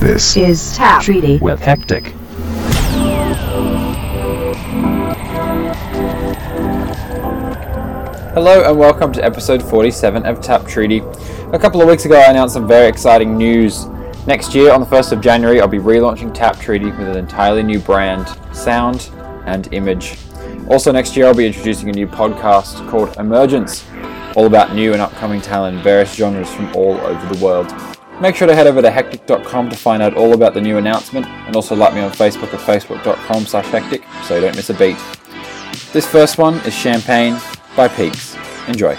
This is Tap Treaty with Hectic. Hello and welcome to episode 47 of Tap Treaty. A couple of weeks ago, I announced some very exciting news. Next year, on the 1st of January, I'll be relaunching Tap Treaty with an entirely new brand, sound, and image. Also, next year, I'll be introducing a new podcast called Emergence, all about new and upcoming talent in various genres from all over the world. Make sure to head over to hectic.com to find out all about the new announcement and also like me on Facebook at facebook.com slash hectic so you don't miss a beat. This first one is Champagne by Peaks. Enjoy.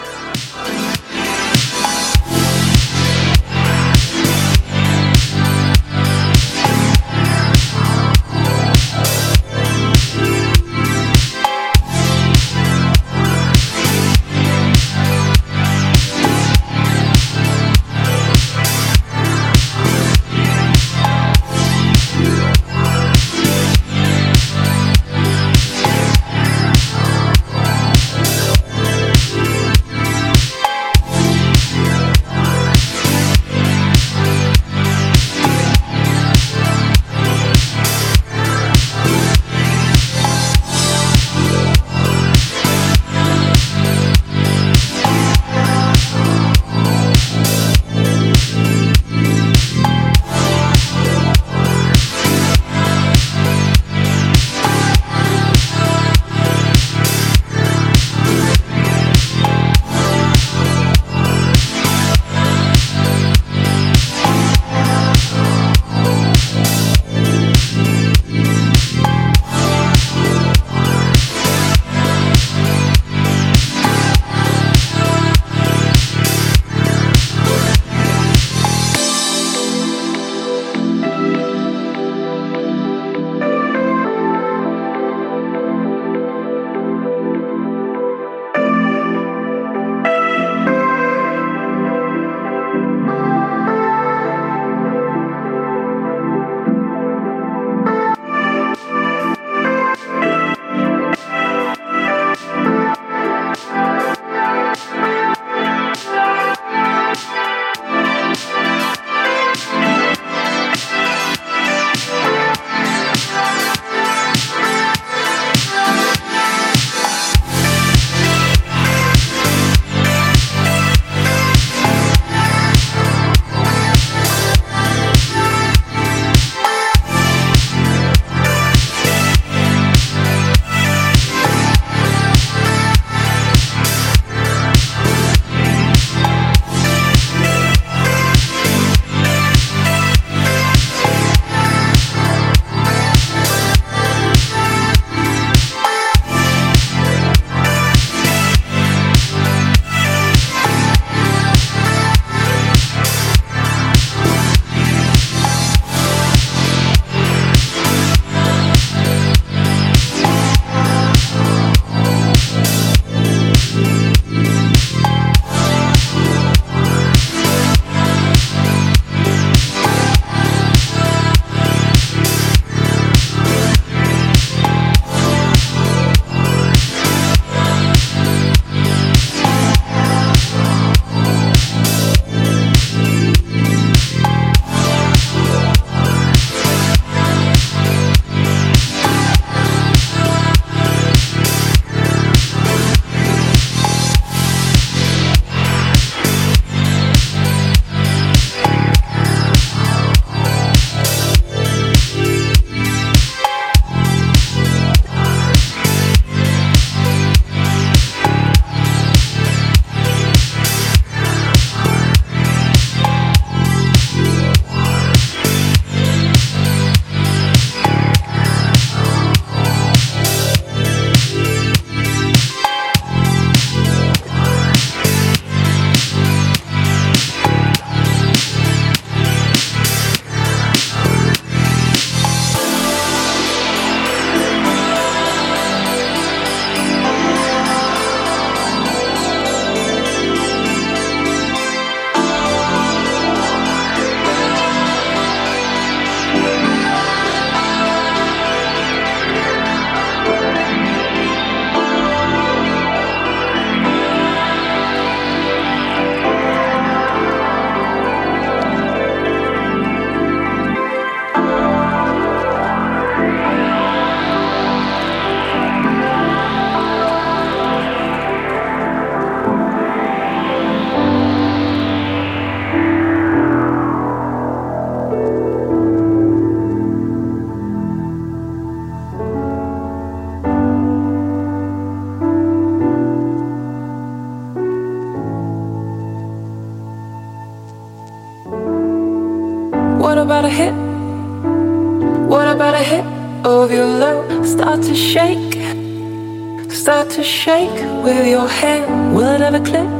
Start to shake, start to shake with your hand. Will it ever click?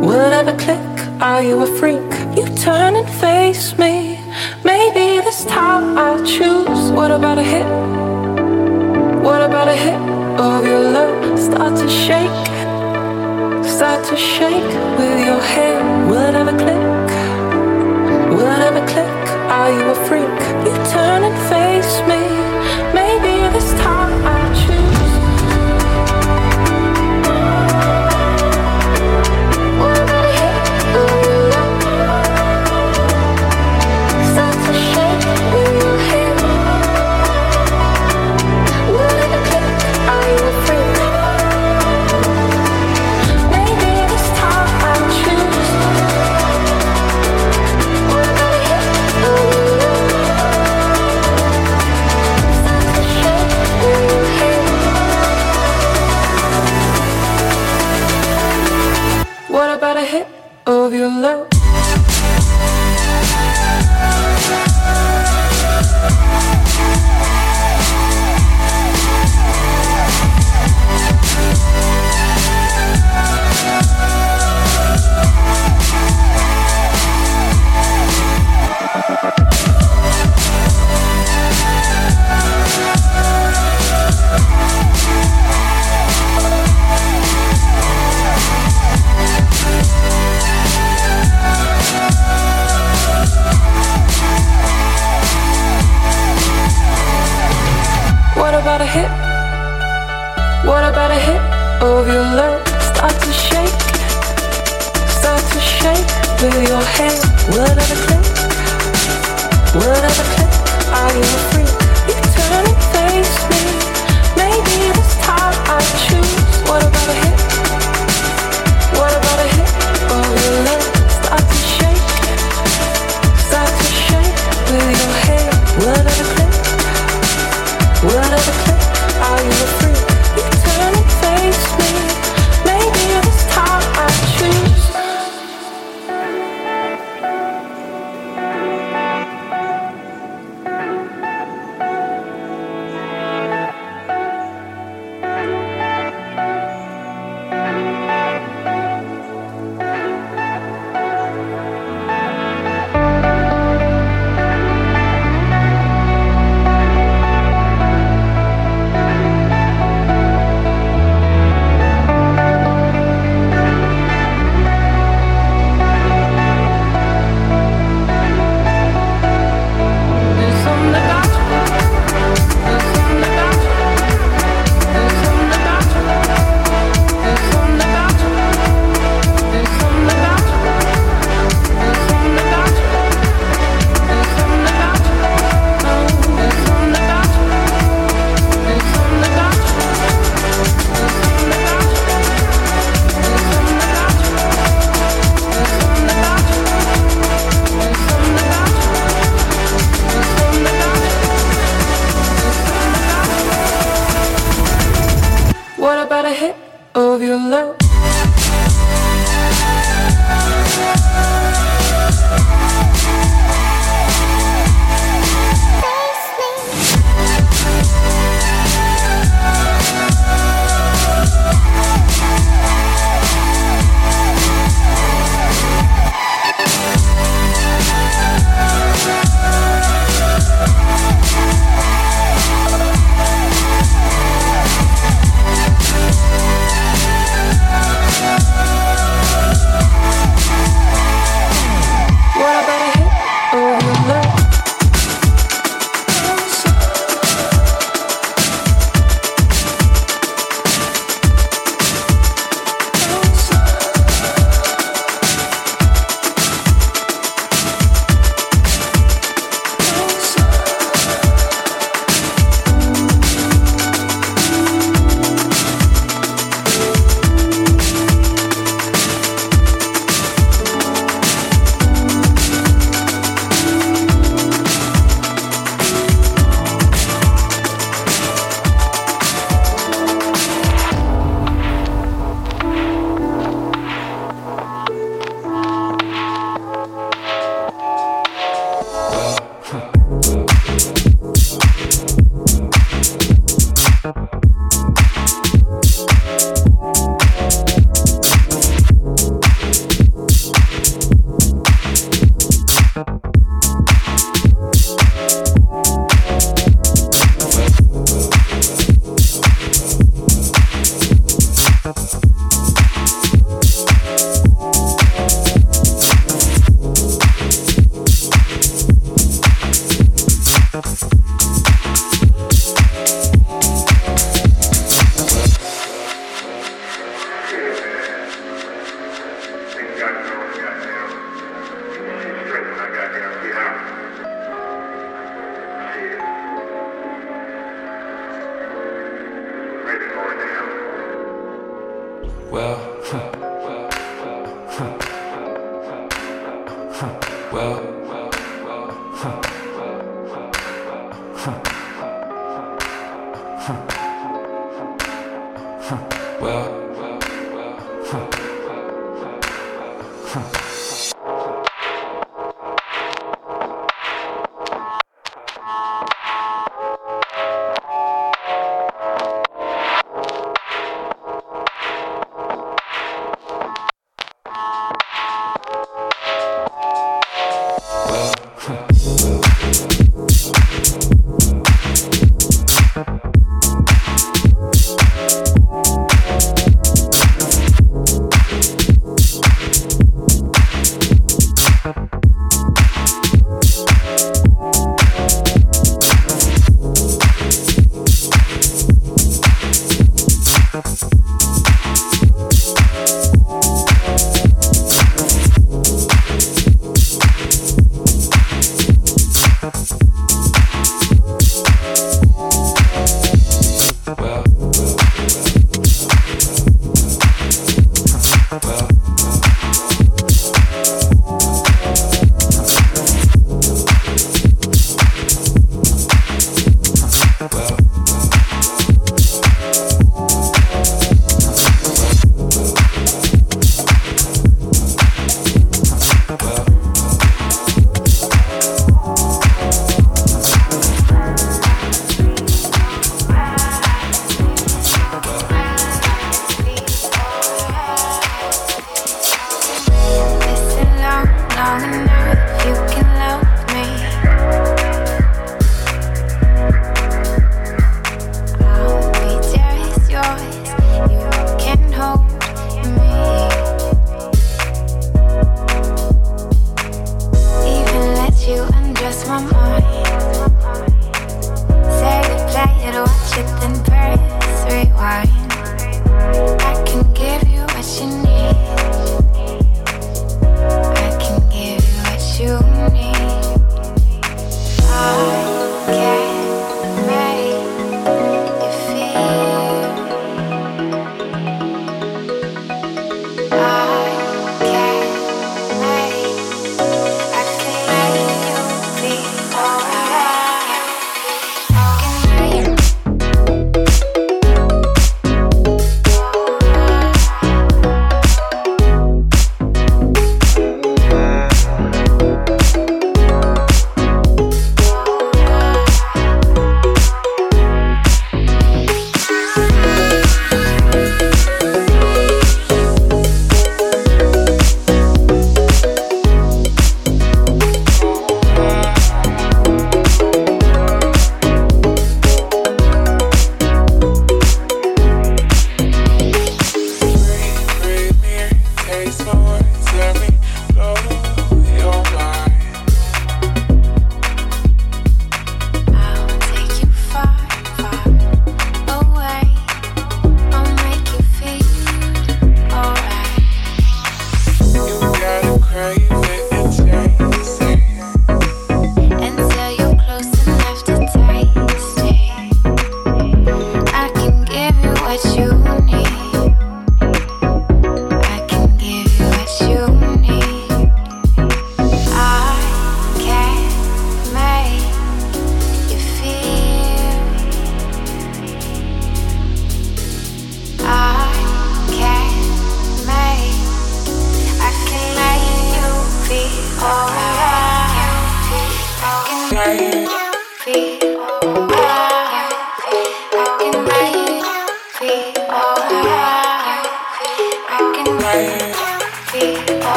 Will it ever click? Are you a freak? You turn and face me. Maybe this time I'll choose. What about a hit? What about a hit of your love? Start to shake, start to shake with your hand. Will it ever click? Will it ever click? Are you a freak? You turn and face me. About a hit? What about a hit of your love? Start to shake, start to shake with your hand. Will it ever click? Will it ever click?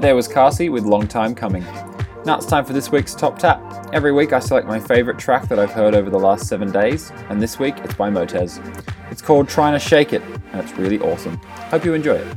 That there was Kasi with Long Time Coming. Now it's time for this week's Top Tap. Every week I select my favourite track that I've heard over the last seven days, and this week it's by Motez. It's called Trying to Shake It, and it's really awesome. Hope you enjoy it.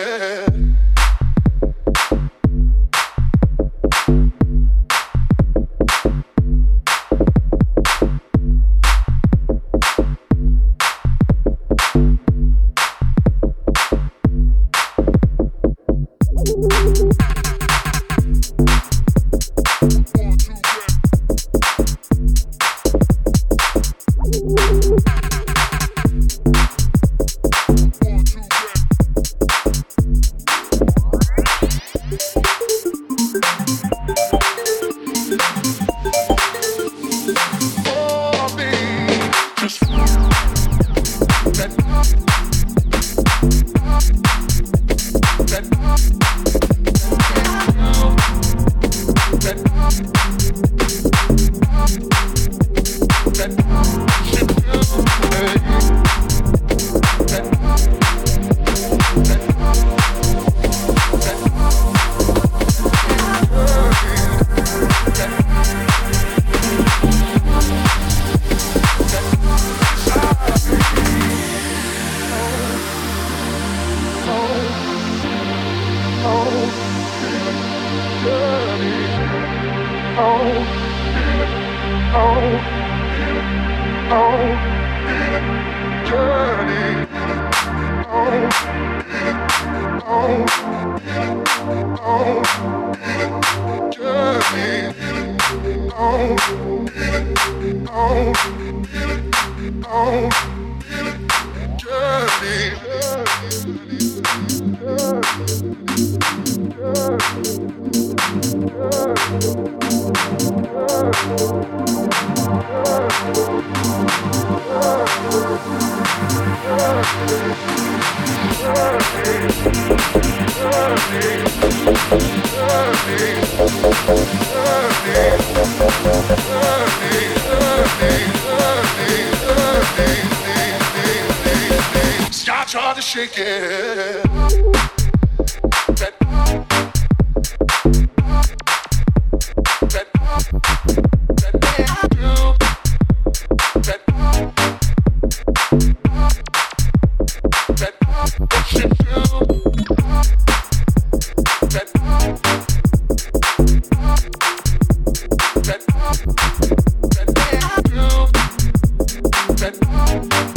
trying Start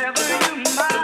Whenever you might.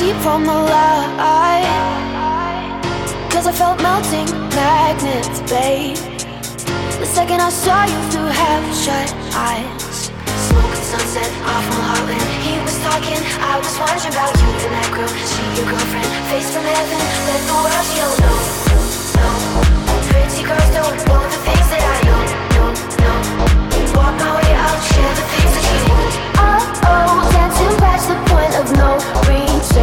Deep from the light. Cause I felt melting magnets, babe. The second I saw you through half shut eyes. Smoking sunset off Mulholland. He was talking, I was wondering about you and that girl. She your girlfriend, face from heaven. Let the world know, no, no. Pretty girls don't know the things that I know, no, no. Walk my way out, share the things that you want. Oh, oh, dancing past the point of no return.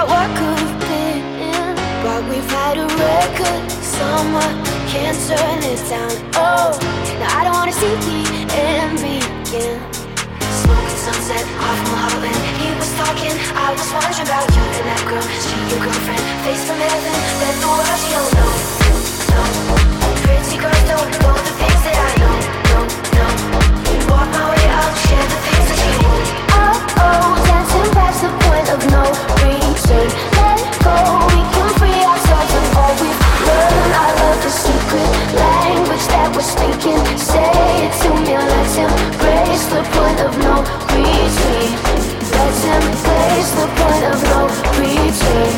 about what could have been, but we've had a record. Someone can't turn it down. Oh, now I don't wanna see the end begin. Smoking sunset off Mulholland. He was talking, I was wondering about you and that girl. She your girlfriend, face from heaven. Let the world know, no, no. Pretty girls don't know the things that I know, no, no. Walk my way out, share the you want. Return.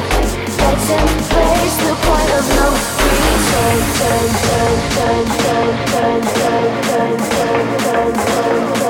Turn, turn, turn, turn, turn, turn, turn, turn, turn, turn,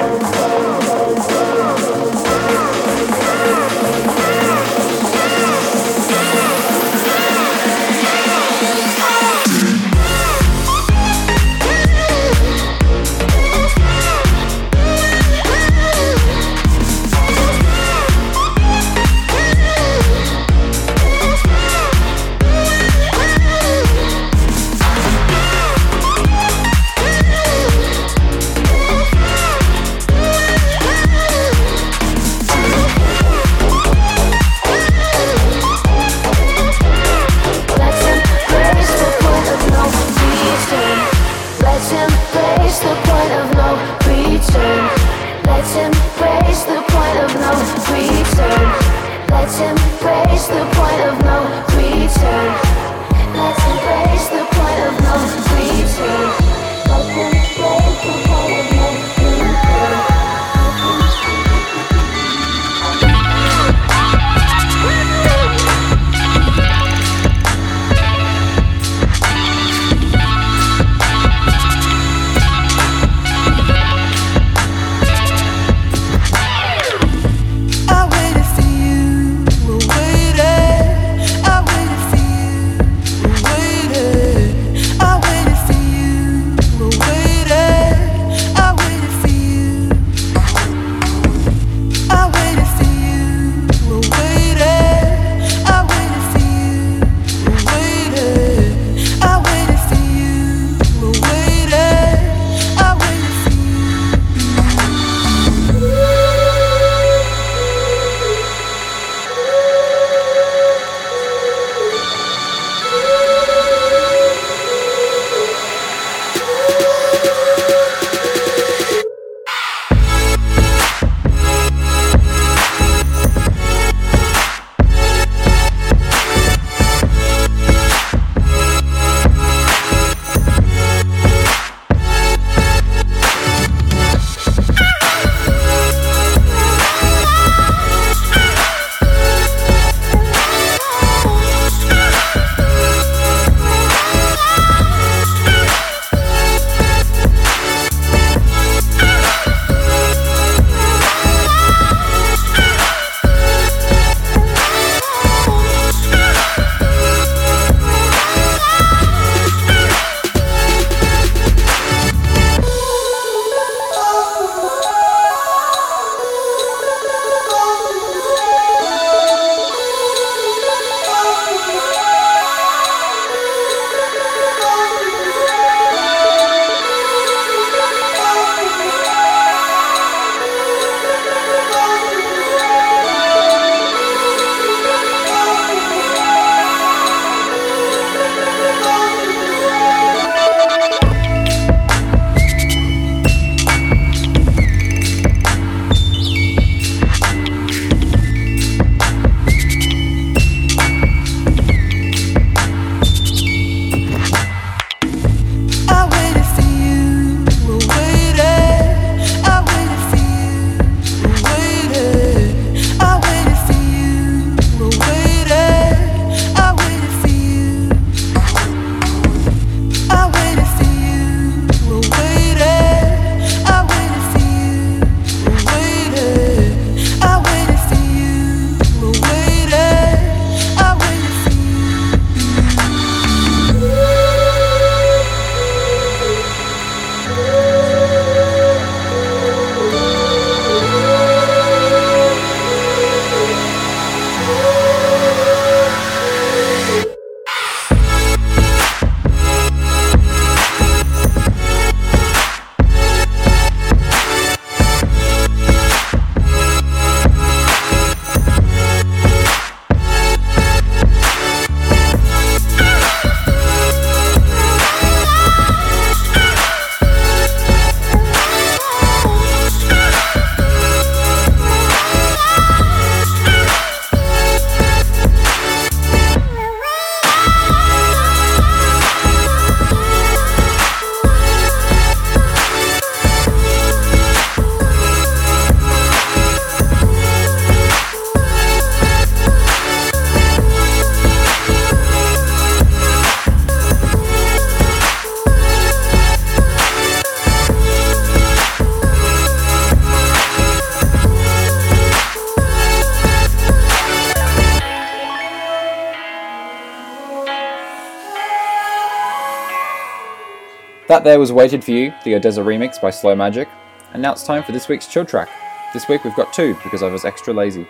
That there was Waited for You, the ODESZA remix by Slow Magic. And now it's time for this week's chill track. This week we've got two because I was extra lazy.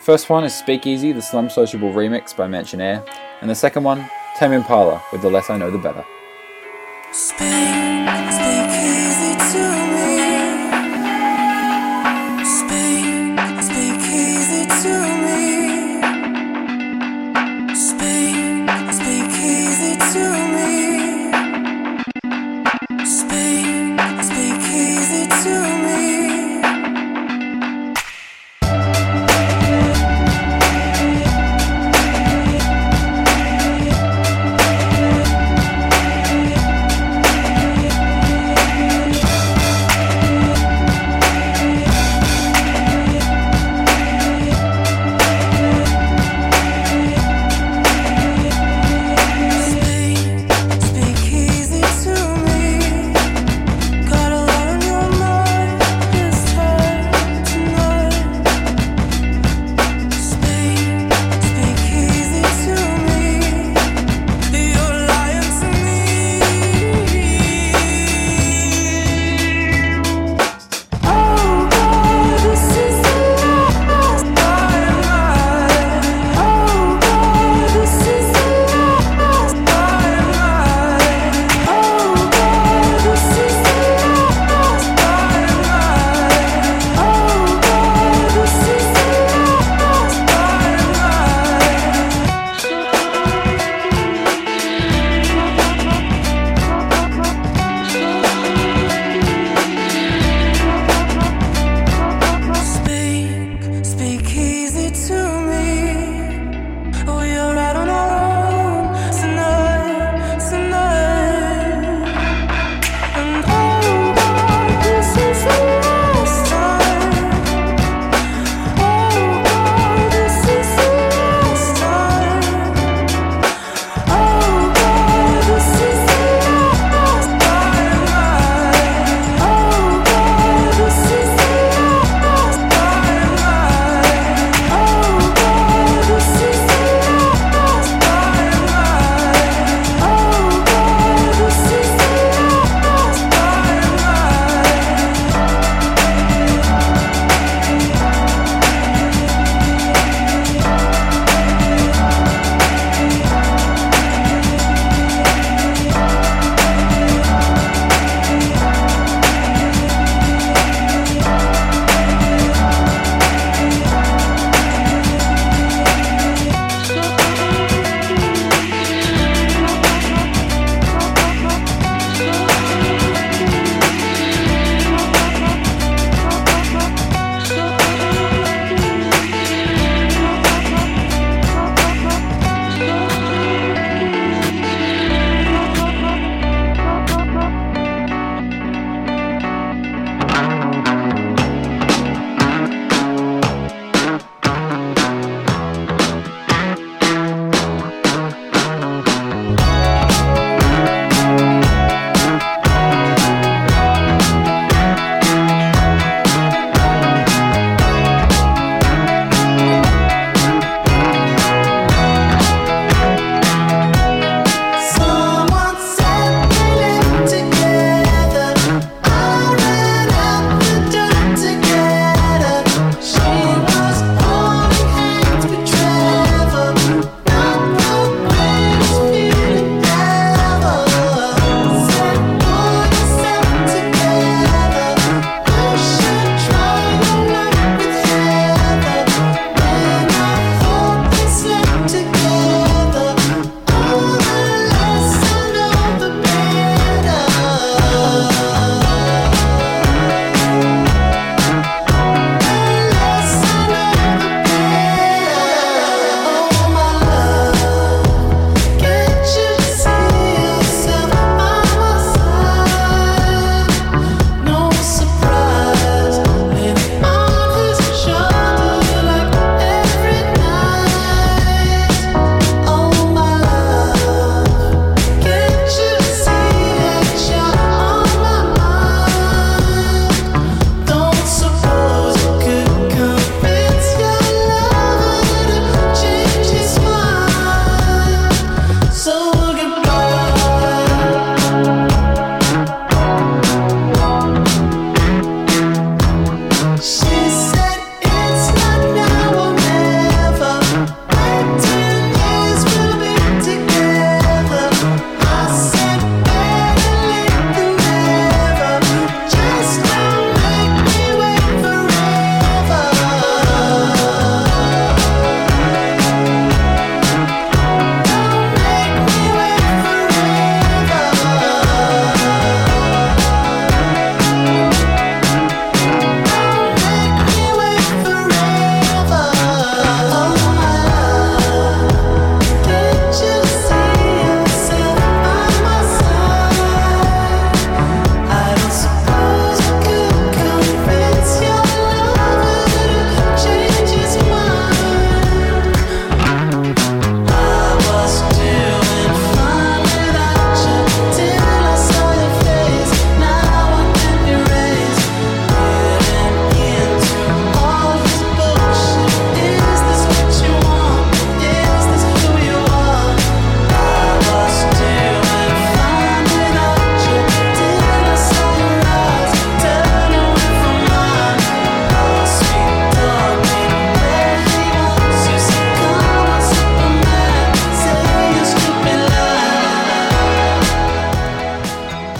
First one is Speakeasy, the Slum Sociable remix by Mansionair, and the second one, Tame Impala with The Less I Know the Better. Speak. Speak,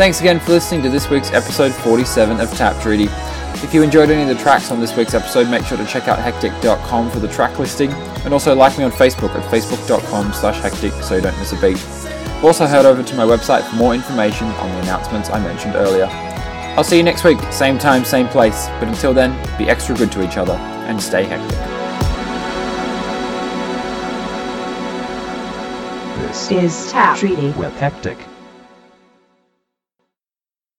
Thanks again for listening to this week's episode 47 of Tap Treaty. If you enjoyed any of the tracks on this week's episode, make sure to check out hectic.com for the track listing, and also like me on Facebook at facebook.com slash hectic so you don't miss a beat. Also head over to my website for more information on the announcements I mentioned earlier. I'll see you next week, same time, same place, but until then, be extra good to each other and stay hectic. This is Tap Treaty with Hectic.